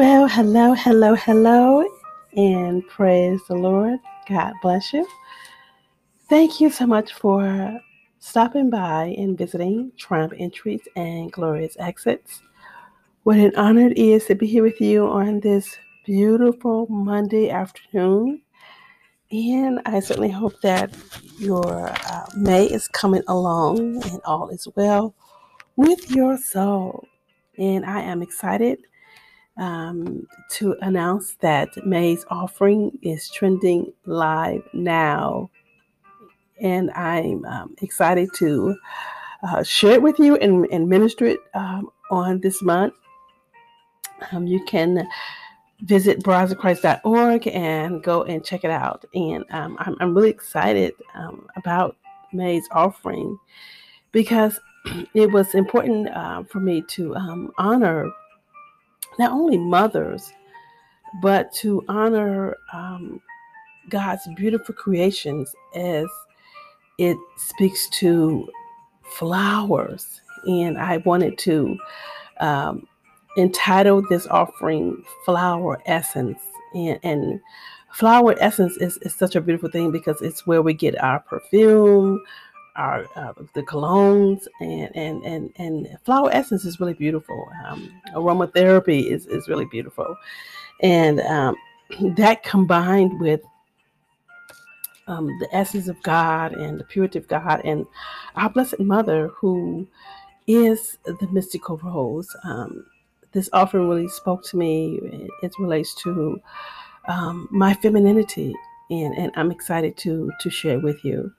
Well, hello, hello, hello, and praise the Lord. God bless you. Thank you so much for stopping by and visiting Triumph Entries and Glorious Exits. What an honor it is to be here with you on this beautiful Monday afternoon. And I certainly hope that your uh, May is coming along and all is well with your soul. And I am excited um, to announce that May's offering is trending live now. And I'm um, excited to uh, share it with you and, and minister it um, on this month. Um, you can visit bridesofchrist.org and go and check it out. And um, I'm, I'm, really excited um, about May's offering because it was important uh, for me to honor not only mothers, but to honor um, God's beautiful creations as it speaks to flowers. And I wanted to um, entitle this offering Flower Essence. And, and flower essence is, is such a beautiful thing because it's where we get our perfume, our uh, the colognes and and and and flower essence is really beautiful. Um, aromatherapy is is really beautiful, and um, that combined with um, the essence of God and the purity of God and our Blessed Mother, who is the mystical rose. Um, this offering really spoke to me. It relates to um, my femininity, and, and I'm excited to to share with you.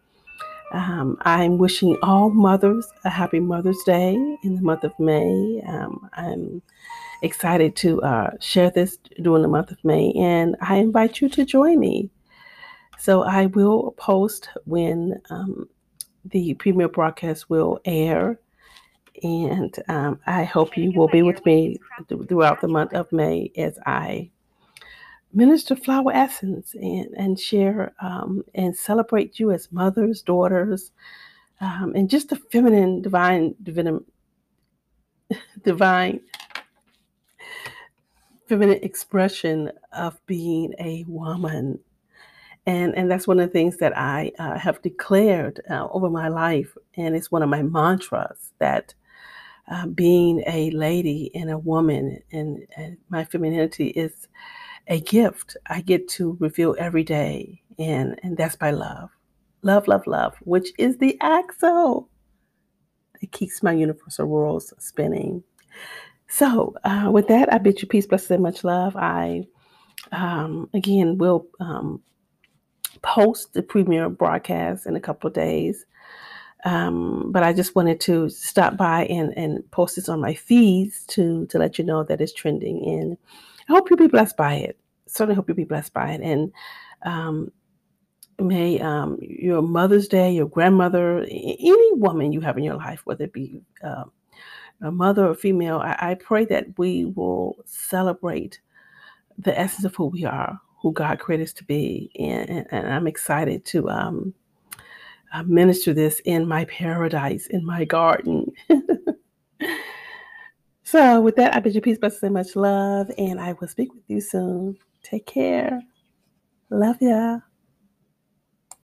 Um, I'm wishing all mothers a happy Mother's Day in the month of May. Um, I'm excited to uh, share this during the month of May, and I invite you to join me. So I will post when um, the premiere broadcast will air, and um, I hope you will be with me th- throughout the month of May as I minister flower essence and, and share um, and celebrate you as mothers, daughters, um, and just the feminine, divine, divine, divine, feminine expression of being a woman. And, and that's one of the things that I uh, have declared uh, over my life. And it's one of my mantras that uh, being a lady and a woman and, and my femininity is a gift I get to reveal every day, and, and that's by love. Love, love, love, which is the axle that keeps my universal rules spinning. So, uh, with that, I bid you peace, blessings, and much love. I, um, again, will um, post the premiere broadcast in a couple of days. Um, but I just wanted to stop by and, and post this on my feeds to to let you know that it's trending. And I hope you'll be blessed by it. Certainly hope you'll be blessed by it. And um, may um, your Mother's Day, your grandmother, any woman you have in your life, whether it be uh, a mother or female, I, I pray that we will celebrate the essence of who we are, who God created us to be. And, and, and I'm excited to um, uh, minister this in my paradise, in my garden. so, with that, I bid you peace, blessings, and much love. And I will speak with you soon. Take care. Love ya.